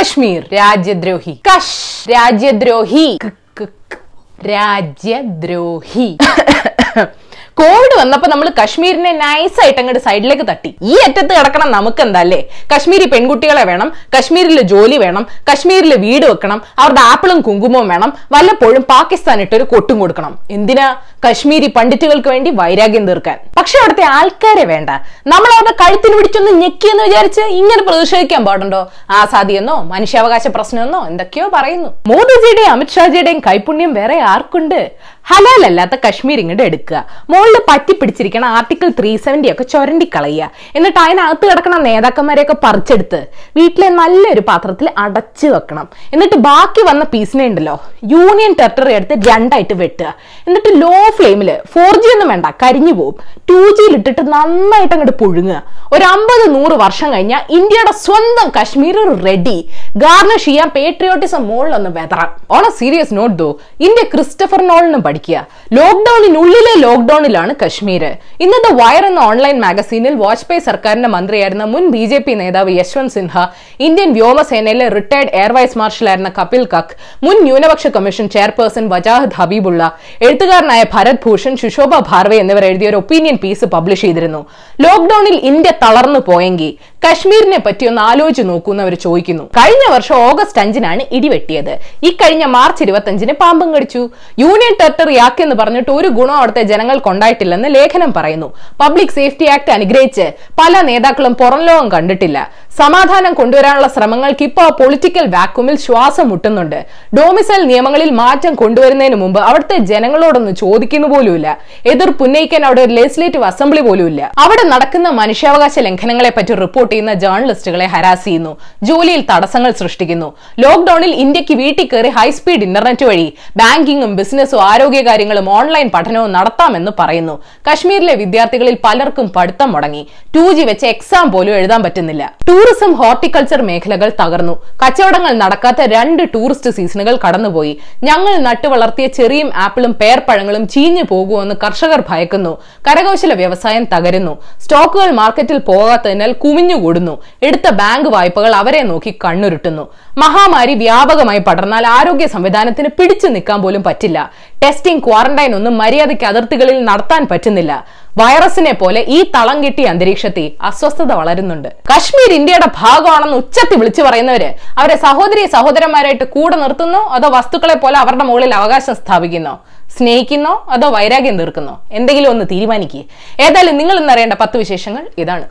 കശ്മീർ. രാജ്യദ്രോഹി. കഷ് രാജ്യദ്രോഹി. രാജ്യദ്രോഹി. കോവിഡ് വന്നപ്പോ നമ്മൾ കശ്മീരിനെ നൈസായിട്ട് അങ്ങോട്ട് സൈഡിലേക്ക് തട്ടി. ഈ അറ്റത്ത് കിടക്കണം നമുക്ക് അല്ലേ കശ്മീരി പെൺകുട്ടികളെ വേണം കശ്മീരിൽ ജോലി വേണം കശ്മീരിൽ വീട് വെക്കണം അവരുടെ ആപ്പിളും കുങ്കുമവും വേണം വല്ലപ്പോഴും പാകിസ്ഥാൻ ഇട്ടൊരു കൊട്ടും കൊടുക്കണം. എന്തിനാ? കശ്മീരി പണ്ഡിറ്റുകൾക്ക് വേണ്ടി വൈരാഗ്യം തീർക്കാൻ. പക്ഷെ അവിടുത്തെ ആൾക്കാരെ വേണ്ട. നമ്മൾ അവരുടെ കഴുത്തിന് പിടിച്ചൊന്ന് ഞെക്കിയെന്ന് വിചാരിച്ച് ഇങ്ങനെ പ്രതിഷേധിക്കാൻ പാടുണ്ടോ? ആസാദിയെന്നോ മനുഷ്യാവകാശ പ്രശ്നമെന്നോ എന്തൊക്കെയോ പറയുന്നു. മോദിജിയുടെയും അമിത്ഷാജിയുടെയും കൈപുണ്യം വേറെ ആർക്കുണ്ട്? ഹലാലല്ലാത്ത കശ്മീർ ഇങ്ങോട്ട് എടുക്കുക. മുകളിൽ പറ്റി പിടിച്ചിരിക്കണ ആർട്ടിക്കിൾ ത്രീ സെവന്റി ഒക്കെ ചുരണ്ടി കളയുക എന്നിട്ട് അതിനകത്ത് കിടക്കണ നേതാക്കന്മാരെയൊക്കെ പറിച്ചെടുത്ത് വീട്ടിലെ നല്ലൊരു പാത്രത്തിൽ അടച്ചു വെക്കണം. എന്നിട്ട് ബാക്കി വന്ന പീസിനെ ഉണ്ടല്ലോ യൂണിയൻ ടെറിട്ടറി എടുത്ത് രണ്ടായിട്ട് വെട്ടുക. എന്നിട്ട് ലോ ഫ്ലെയിമിൽ ഫോർ ജി ഒന്നും വേണ്ട കരിഞ്ഞു പോവും. ടു ജിയിൽ ഇട്ടിട്ട് നന്നായിട്ട് അങ്ങോട്ട് പുഴുങ്ങുക. ഒരു അമ്പത് നൂറ് വർഷം കഴിഞ്ഞാൽ ഇന്ത്യയുടെ സ്വന്തം കശ്മീർ റെഡി ഗാർണിഷ് ചെയ്യാൻ പേട്രിയോട്ടിസം മുകളിലൊന്ന് വെതറാം. On a serious note though India Christopher നോളിനും പഠിക്കുക. ലോക്ക്ഡൌണിനുള്ളിലെ ലോക്ക്ഡൌണിലാണ് കശ്മീർ ഇന്നത്തെ വയർ എന്ന ഓൺലൈൻ മാഗസീനിൽ വാജ്പേയി സർക്കാരിന്റെ മന്ത്രിയായിരുന്ന മുൻ ബി ജെ പി നേതാവ് യശ്വന്ത് സിൻഹ ഇന്ത്യൻ വ്യോമസേനയിലെ റിട്ടയർഡ് എയർ വൈസ് മാർഷലായിരുന്ന കപിൽ കക് മുൻ ന്യൂനപക്ഷ കമ്മീഷൻ ചെയർപേഴ്സൺ വജാഹദ് ഹബീബുള്ള എഴുത്തുകാരനായ ഭരത് ഭൂഷൺ ശുശോഭ ഭാർവെ എന്നിവർ എഴുതിയ ഒരു ഒപ്പീനിയൻ പീസ് പബ്ലിഷ് ചെയ്തിരുന്നു. ലോക്ഡൌണിൽ ഇന്ത്യ തളർന്നു പോയെങ്കിൽ കശ്മീരിനെ പറ്റി ഒന്ന് ആലോചിച്ച് നോക്കൂന്നവർ ചോദിക്കുന്നു. കഴിഞ്ഞ വർഷം ഓഗസ്റ്റ് അഞ്ചിനാണ് ഇടിവെട്ടിയത്. ഇക്കഴിഞ്ഞ മാർച്ച് ഇരുപത്തഞ്ചിന് പാമ്പും കടിച്ചു. യൂണിയൻ ടെറിട്ടറി ആക്കിയെന്ന് പറഞ്ഞിട്ട് ഒരു ഗുണം അവിടുത്തെ ജനങ്ങൾക്ക് ഉണ്ടായിട്ടില്ലെന്ന് ലേഖനം പറയുന്നു. പബ്ലിക് സേഫ്റ്റി ആക്ട് അനുഗ്രഹിച്ച് പല നേതാക്കളും പുറം ലോകം കണ്ടിട്ടില്ല. സമാധാനം കൊണ്ടുവരാനുള്ള ശ്രമങ്ങൾക്ക് ഇപ്പോൾ പൊളിറ്റിക്കൽ വാക്യൂമിൽ ശ്വാസം മുട്ടുന്നുണ്ട്. ഡോമിസൈൽ നിയമങ്ങളിൽ മാറ്റം കൊണ്ടുവരുന്നതിന് മുമ്പ് അവിടുത്തെ ജനങ്ങളോടൊന്ന് ചോദിക്കുന്നു പോലുമില്ല. എതിർപ്പ് ഉന്നയിക്കാൻ അവിടെ ഒരു ലെജിസ്ലേറ്റീവ് അസംബ്ലി പോലുമില്ല. അവിടെ നടക്കുന്ന മനുഷ്യാവകാശ ലംഘനങ്ങളെ പറ്റി റിപ്പോർട്ട് ചെയ്യുന്ന ജേർണലിസ്റ്റുകളെ ഹരാസ് ചെയ്യുന്നു. ജോലിയിൽ തടസ്സങ്ങൾ സൃഷ്ടിക്കുന്നു. ലോക്ഡൌണിൽ ഇന്ത്യയ്ക്ക് വീട്ടിൽ കയറി ഹൈസ്പീഡ് ഇന്റർനെറ്റ് വഴി ബാങ്കിങ്ങും ബിസിനസ്സും ആരോഗ്യകാര്യങ്ങളും ഓൺലൈൻ പഠനവും നടത്താമെന്ന് പറയുന്നു. കശ്മീരിലെ വിദ്യാർത്ഥികളിൽ പലർക്കും പഠിത്തം മുടങ്ങി. ടു ജി വെച്ച് എക്സാം പോലും എഴുതാൻ പറ്റുന്നില്ല. ടൂറിസം ഹോർട്ടിക്കൾച്ചർ മേഖലകൾ തകർന്നു. കച്ചവടങ്ങൾ നടക്കാത്ത രണ്ട് ടൂറിസ്റ്റ് സീസണുകൾ കടന്നുപോയി. ഞങ്ങൾ നട്ടു വളർത്തിയ ചെറിയും ആപ്പിളും പേർപ്പഴങ്ങളും ചീഞ്ഞു പോകുമെന്ന് കർഷകർ ഭയക്കുന്നു. കരകൗശല വ്യവസായം തകരുന്നു. സ്റ്റോക്കുകൾ മാർക്കറ്റിൽ പോകാത്തതിനാൽ കുമിഞ്ഞുകൂടുന്നു എടുത്ത ബാങ്ക് വായ്പകൾ അവരെ നോക്കി കണ്ണുരുട്ടുന്നു. മഹാമാരി വ്യാപകമായി പടർന്നാൽ ആരോഗ്യ സംവിധാനത്തിന് പിടിച്ചു നിൽക്കാൻ പോലും പറ്റില്ല. ടെസ്റ്റിംഗ് ക്വാറന്റൈൻ ഒന്നും മര്യാദയ്ക്ക് അതിർത്തികളിൽ നടത്താൻ പറ്റുന്നില്ല. വൈറസിനെ പോലെ ഈ തളം കിട്ടിയ അന്തരീക്ഷത്തിൽ അസ്വസ്ഥത വളരുന്നുണ്ട്. കശ്മീർ ഇന്ത്യയുടെ ഭാഗമാണെന്ന് ഉച്ചത്തി വിളിച്ചു പറയുന്നവര് അവരെ സഹോദരി സഹോദരന്മാരായിട്ട് കൂടെ നിർത്തുന്നു അതോ വസ്തുക്കളെ പോലെ അവരുടെ മുകളിൽ അവകാശം സ്ഥാപിക്കുന്നു? സ്നേഹിക്കുന്നോ അതോ വൈരാഗ്യം തീർക്കുന്നോ? എന്തെങ്കിലും ഒന്ന് തീരുമാനിക്കുക ഏതായാലും നിങ്ങൾ ഇന്നറിയേണ്ട പത്ത് വിശേഷങ്ങൾ ഇതാണ്.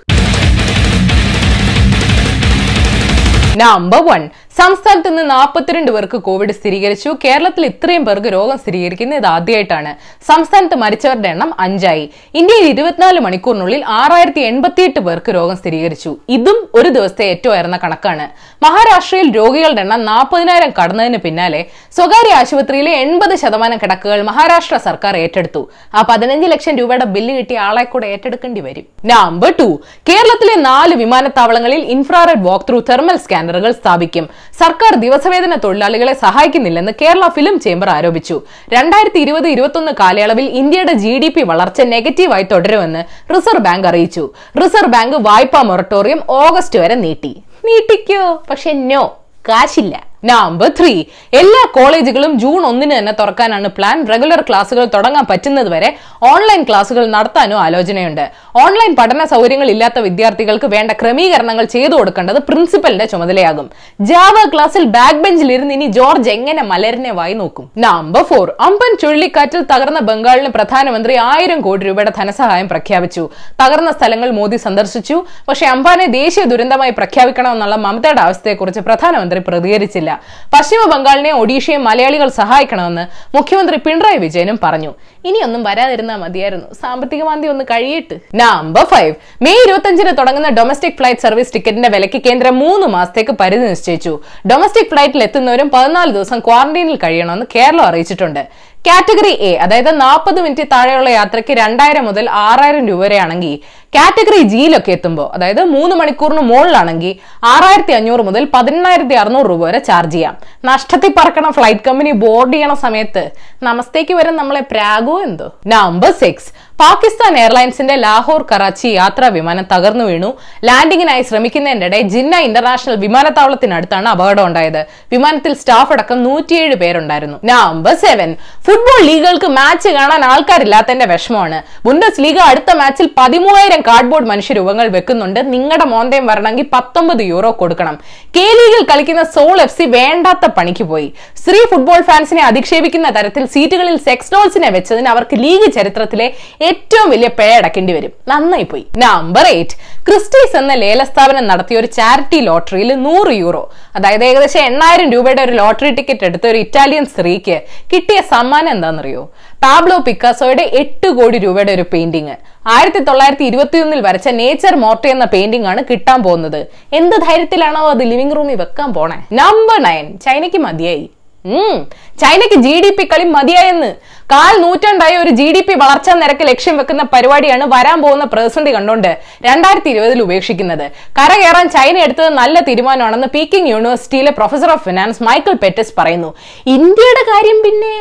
നമ്പർ വൺ സംസ്ഥാനത്ത് നിന്ന് നാൽപ്പത്തിരണ്ട് പേർക്ക് കോവിഡ് സ്ഥിരീകരിച്ചു. കേരളത്തിൽ ഇത്രയും പേർക്ക് രോഗം സ്ഥിരീകരിക്കുന്നത് ഇത് ആദ്യമായിട്ടാണ് സംസ്ഥാനത്ത് മരിച്ചവരുടെ എണ്ണം അഞ്ചായി. ഇന്ത്യയിൽ ഇരുപത്തിനാല് മണിക്കൂറിനുള്ളിൽ ആറായിരത്തി എൺപത്തിയെട്ട് പേർക്ക് രോഗം സ്ഥിരീകരിച്ചു. ഇതും ഒരു ദിവസത്തെ ഏറ്റവും ഉയർന്ന കണക്കാണ്. മഹാരാഷ്ട്രയിൽ രോഗികളുടെ എണ്ണം നാൽപ്പതിനായിരം കടന്നതിന് പിന്നാലെ സ്വകാര്യ ആശുപത്രിയിലെ എൺപത് ശതമാനം കിടക്കുകൾ മഹാരാഷ്ട്ര സർക്കാർ ഏറ്റെടുത്തു. ആ പതിനഞ്ച് ലക്ഷം രൂപയുടെ ബില്ല് കിട്ടിയ ആളെ കൂടെ ഏറ്റെടുക്കേണ്ടി വരും. നമ്പർ ടു കേരളത്തിലെ നാല് വിമാനത്താവളങ്ങളിൽ ഇൻഫ്രാറെഡ് വാക്ക് ത്രൂ തെർമൽ സ്കാനറുകൾ സ്ഥാപിക്കും. സർക്കാർ ദിവസവേതന തൊഴിലാളികളെ സഹായിക്കുന്നില്ലെന്ന് കേരള ഫിലിം ചേംബർ ആരോപിച്ചു. രണ്ടായിരത്തി ഇരുപത് ഇരുപത്തൊന്ന് കാലയളവിൽ ഇന്ത്യയുടെ ജി ഡി പി വളർച്ച നെഗറ്റീവായി തുടരുമെന്ന് റിസർവ് ബാങ്ക് അറിയിച്ചു. റിസർവ് ബാങ്ക് വായ്പാ മൊറട്ടോറിയം ഓഗസ്റ്റ് വരെ നീട്ടി. നീട്ടിക്കോ? പക്ഷെ നോ. കാശില്ല. നമ്പർ ത്രീ എല്ലാ കോളേജുകളും ജൂൺ ഒന്നിന് തന്നെ തുറക്കാനാണ് പ്ലാൻ റെഗുലർ ക്ലാസുകൾ തുടങ്ങാൻ പറ്റുന്നത് വരെ ഓൺലൈൻ ക്ലാസുകൾ നടത്താനും ആലോചനയുണ്ട്. ഓൺലൈൻ പഠന സൗകര്യങ്ങൾ ഇല്ലാത്ത വിദ്യാർത്ഥികൾക്ക് വേണ്ട ക്രമീകരണങ്ങൾ ചെയ്തു കൊടുക്കേണ്ടത് പ്രിൻസിപ്പലിന്റെ ചുമതലയാകും. ജാവ ക്ലാസ്സിൽ ബാക്ക് ബെഞ്ചിൽ ഇരുന്ന് ഇനി ജോർജ് എങ്ങനെ മലരിനെ വായി നോക്കും? നമ്പർ ഫോർ അമ്പൻ ചുഴലിക്കാറ്റിൽ തകർന്ന ബംഗാളിന് പ്രധാനമന്ത്രി ആയിരം കോടി രൂപയുടെ ധനസഹായം പ്രഖ്യാപിച്ചു. തകർന്ന സ്ഥലങ്ങൾ മോദി സന്ദർശിച്ചു. പക്ഷേ അംബാനെ ദേശീയ ദുരന്തമായി പ്രഖ്യാപിക്കണമെന്നുള്ള മമതയുടെ അവസ്ഥയെക്കുറിച്ച് പ്രധാനമന്ത്രി പ്രതികരിച്ചില്ല. പശ്ചിമ ബംഗാളിനെ ഒഡീഷയെ മലയാളികൾ സഹായിക്കണമെന്ന് മുഖ്യമന്ത്രി പിണറായി വിജയനും പറഞ്ഞു. ഇനിയൊന്നും വരാതിരുന്നാൽ മതിയായിരുന്നു. സാമ്പത്തിക മാന്ദ്യം ഒന്ന് കഴിയിട്ട്. നമ്പർ ഫൈവ് മെയ് ഇരുപത്തഞ്ചിന് തുടങ്ങുന്ന ഡൊമസ്റ്റിക് ഫ്ലൈറ്റ് സർവീസ് ടിക്കറ്റിന്റെ വിലക്ക് കേന്ദ്രം മൂന്ന് മാസത്തേക്ക് പരിധി നിശ്ചയിച്ചു. ഡൊമസ്റ്റിക് ഫ്ലൈറ്റിൽ എത്തുന്നവരും പതിനാല് ദിവസം ക്വാറന്റൈനിൽ കഴിയണമെന്ന് കേരളം അറിയിച്ചിട്ടുണ്ട്. കാറ്റഗറി എ അതായത് നാൽപ്പത് മിനിറ്റ് താഴെയുള്ള യാത്രയ്ക്ക് രണ്ടായിരം മുതൽ ആറായിരം രൂപ വരെയാണെങ്കിൽ കാറ്റഗറി ജിയിലൊക്കെ എത്തുമ്പോൾ അതായത് മൂന്ന് മണിക്കൂറിന് മുകളിലാണെങ്കിൽ ആറായിരത്തി അഞ്ഞൂറ് മുതൽ പതിനെണ്ണായിരത്തി അറുന്നൂറ് രൂപ വരെ ചാർജ് ചെയ്യാം. നഷ്ടത്തിൽ പറക്കണ ഫ്ലൈറ്റ് കമ്പനി ബോർഡ് ചെയ്യണ സമയത്ത്. നമസ്തേക്ക് വരെ നമ്മളെ പ്രാഗോ എന്തോ? നമ്പർ സിക്സ് പാകിസ്ഥാൻ എയർലൈൻസിന്റെ ലാഹോർ കറാച്ചി യാത്രാ വിമാനം തകർന്നു വീണു. ലാൻഡിങ്ങിനായി ശ്രമിക്കുന്നതിനിടെ ജിന്ന ഇന്റർനാഷണൽ വിമാനത്താവളത്തിനടുത്താണ് അപകടം ഉണ്ടായത്. വിമാനത്തിൽ സ്റ്റാഫ് അടക്കം നൂറ്റിയേഴ് പേരുണ്ടായിരുന്നു. നമ്പർ സെവൻ ഫുട്ബോൾ ലീഗുകൾക്ക് മാച്ച് കാണാൻ ആൾക്കാരില്ലാത്തതിന്റെ വിഷമമാണ്. ബുണ്ടസ് ലീഗ് അടുത്ത മാച്ചിൽ പതിമൂവായിരം കാർഡ്ബോർഡ് മനുഷ്യരൂപങ്ങൾ വെക്കുന്നുണ്ട്. നിങ്ങളുടെ മോന്തയം വരണമെങ്കിൽ പത്തൊമ്പത് യൂറോ കൊടുക്കണം. കെ ലീഗിൽ കളിക്കുന്ന സോൾ എഫ് സി വേണ്ടാത്ത പണിക്ക് പോയി. സ്ത്രീ ഫുട്ബോൾ ഫാൻസിനെ അധിക്ഷേപിക്കുന്ന തരത്തിൽ സീറ്റുകളിൽ സെക്സ് ഡോൾസിനെ വെച്ചതിന് അവർക്ക് ലീഗ് ചരിത്രത്തിലെ ഏറ്റവും വലിയ പിഴ അടക്കേണ്ടി വരും. നന്നായി പോയി. നമ്പർ എയ്റ്റ് ക്രിസ്റ്റീസ് എന്ന ലേലസ്ഥാപനം നടത്തിയ ഒരു ചാരിറ്റി ലോട്ടറിയിൽ നൂറ് യൂറോ അതായത് ഏകദേശം എണ്ണായിരം രൂപയുടെ ഒരു ലോട്ടറി ടിക്കറ്റ് എടുത്ത ഒരു ഇറ്റാലിയൻ സ്ത്രീക്ക് കിട്ടിയ സമ്മാനം എന്താണെന്നറിയോ? പാബ്ലോ പിക്കാസോയുടെ എട്ട് കോടി രൂപയുടെ ഒരു പെയിന്റിങ് ആയിരത്തി തൊള്ളായിരത്തി ഇരുപത്തിയൊന്നിൽ വരച്ച നേച്ചർ മോർട്ടി എന്ന പെയിന്റിംഗ് ആണ് കിട്ടാൻ പോകുന്നത്. എന്ത് ധൈര്യത്തിലാണോ അത് ലിവിംഗ് റൂമിൽ വെക്കാൻ പോണേ? നമ്പർ നയൻ ചൈനയ്ക്ക് മതിയായി. ഉം ചൈനയ്ക്ക് ജി ഡി പി കളി മതിയായെന്ന്. കാൽ നൂറ്റാണ്ടായി ഒരു ജി ഡി പി വളർച്ചാ നിരക്ക് ലക്ഷ്യം വെക്കുന്ന പരിപാടിയാണ് വരാൻ പോകുന്ന പ്രതിസന്ധി കണ്ടുകൊണ്ട് രണ്ടായിരത്തി ഇരുപതിൽ ഉപേക്ഷിക്കുന്നത് കരകയറാൻ ചൈന എടുത്തത് നല്ല തീരുമാനമാണെന്ന് Peking university professor of finance Michael Pettis പറയുന്നു. ഇന്ത്യയുടെ കാര്യം പിന്നെ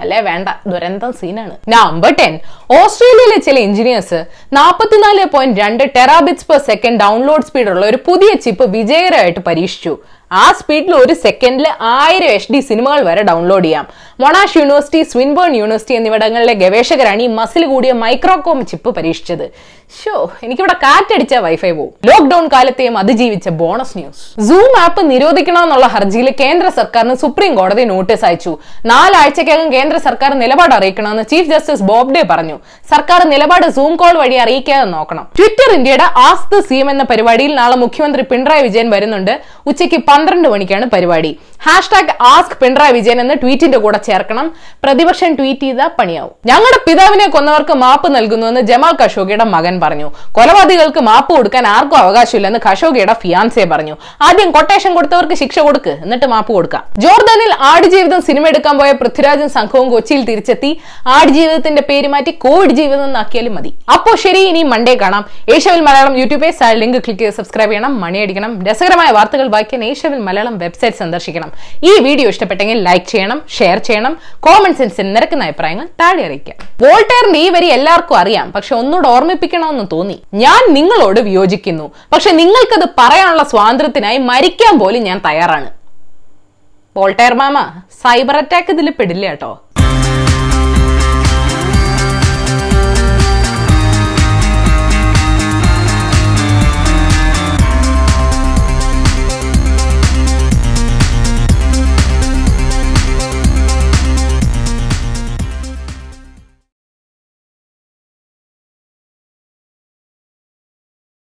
അല്ലേ? വേണ്ട. ദുരന്തം സീനാണ്. നമ്പർ ടെൻ ഓസ്ട്രേലിയയിലെ ചില എഞ്ചിനീയേഴ്സ് നാൽപ്പത്തിനാല് പോയിന്റ് രണ്ട് ടെറാബിറ്റ്സ് പെർ സെക്കൻഡ് ഡൗൺലോഡ് സ്പീഡുള്ള ഒരു പുതിയ ചിപ്പ് വിജയകരമായിട്ട് പരീക്ഷിച്ചു. ആ സ്പീഡിൽ ഒരു സെക്കൻഡിൽ ആയിരം എച്ച് ഡി സിനിമകൾ വരെ ഡൗൺലോഡ് ചെയ്യാം. മൊണാഷ് യൂണിവേഴ്സിറ്റി സ്വിൻബേൺ യൂണിവേഴ്സിറ്റി എന്നിവിടങ്ങളിലെ ഗവേഷകരാണ് ഈ മസിൽ കൂടിയ മൈക്രോകോം ചിപ്പ് പരീക്ഷിച്ചത്. ഷോ എനിക്കിവിടെ കാറ്റടിച്ച വൈഫൈ പോവും. ലോക്ക്ഡൌൺ കാലത്തെയും അതിജീവിച്ച ബോണസ് ന്യൂസ് സൂം ആപ്പ് നിരോധിക്കണമെന്നുള്ള ഹർജിയിൽ കേന്ദ്ര സർക്കാരിന് സുപ്രീം കോടതി നോട്ടീസ് അയച്ചു. നാലാഴ്ചക്കകം കേന്ദ്ര സർക്കാർ നിലപാട് അറിയിക്കണമെന്ന് ചീഫ് ജസ്റ്റിസ് ബോബ്ഡെ പറഞ്ഞു. സർക്കാർ നിലപാട് സൂം കോൾ വഴി അറിയിക്കാതെ നോക്കണം. ട്വിറ്റർ ഇന്ത്യയുടെ ആസ്ത് സീം എന്ന പരിപാടിയിൽ നാളെ മുഖ്യമന്ത്രി പിണറായി വിജയൻ വരുന്നുണ്ട്. ഉച്ചയ്ക്ക് പന്ത്രണ്ട് മണിക്കാണ് പരിപാടി. ഹാഷ്ടാഗ് ആസ്ക് പിണറായി വിജയൻ എന്ന് ട്വീറ്റിന്റെ കൂടെ ചേർക്കണം. പ്രതിപക്ഷം ട്വീറ്റ് ചെയ്ത പണിയാവും. ഞങ്ങളുടെ പിതാവിനെ കൊന്നവർക്ക് മാപ്പ് നൽകുന്നുവെന്ന് ജമാൽ ഖഷോഗിയുടെ മകൻ പറഞ്ഞു. കൊലപാതകൾക്ക് മാപ്പ് കൊടുക്കാൻ ആർക്കും അവകാശമില്ലെന്ന് ഖഷോഗിയുടെ ഫിയാൻസെ പറഞ്ഞു. ആദ്യം കൊട്ടേഷൻ കൊടുത്തവർക്ക് ശിക്ഷ കൊടുക്ക് എന്നിട്ട് മാപ്പ് കൊടുക്കാം. ജോർദാനിൽ ആടുജീവിതം സിനിമ എടുക്കാൻ പോയ പൃഥ്വിരാജും സംഘവും കൊച്ചിയിൽ തിരിച്ചെത്തി. ആടുജീവിതത്തിന്റെ പേര് മാറ്റി കോവിഡ് ജീവിതം എന്നാക്കിയാലും മതി. അപ്പോ ശരി ഇനി മൺഡേ കാണാം. ഏഷ്യവിൽ മലയാളം യൂട്യൂബ് ലിങ്ക് ക്ലിക്ക് ചെയ്ത് സബ്സ്ക്രൈബ് ചെയ്യണം മണിയടിക്കണം രസകരമായ വാർത്തകൾ വായിക്കാൻ ഏഷ്യവിൽ മലയാളം വെബ്സൈറ്റ് സന്ദർശിക്കണം. ഈ വീഡിയോ ഇഷ്ടപ്പെട്ടെങ്കിൽ ലൈക്ക് ചെയ്യണം ഷെയർ ചെയ്യണം കോമൺ സെൻസിൽ നിരക്കുന്ന അഭിപ്രായങ്ങൾ താഴെ അറിയിക്കാം. വോൾട്ടേറിന്റെ ഈ വരി എല്ലാവർക്കും അറിയാം പക്ഷെ ഒന്നുകൂടെ ഓർമ്മിപ്പിക്കണമെന്ന് തോന്നി. ഞാൻ നിങ്ങളോട് വിയോജിക്കുന്നു പക്ഷെ നിങ്ങൾക്കത് പറയാനുള്ള സ്വാതന്ത്ര്യത്തിനായി മരിക്കാൻ പോലും ഞാൻ തയ്യാറാണ്. വോൾട്ടയർ മാമ സൈബർ അറ്റാക്ക് ഇതിൽ പെടില്ല കേട്ടോ.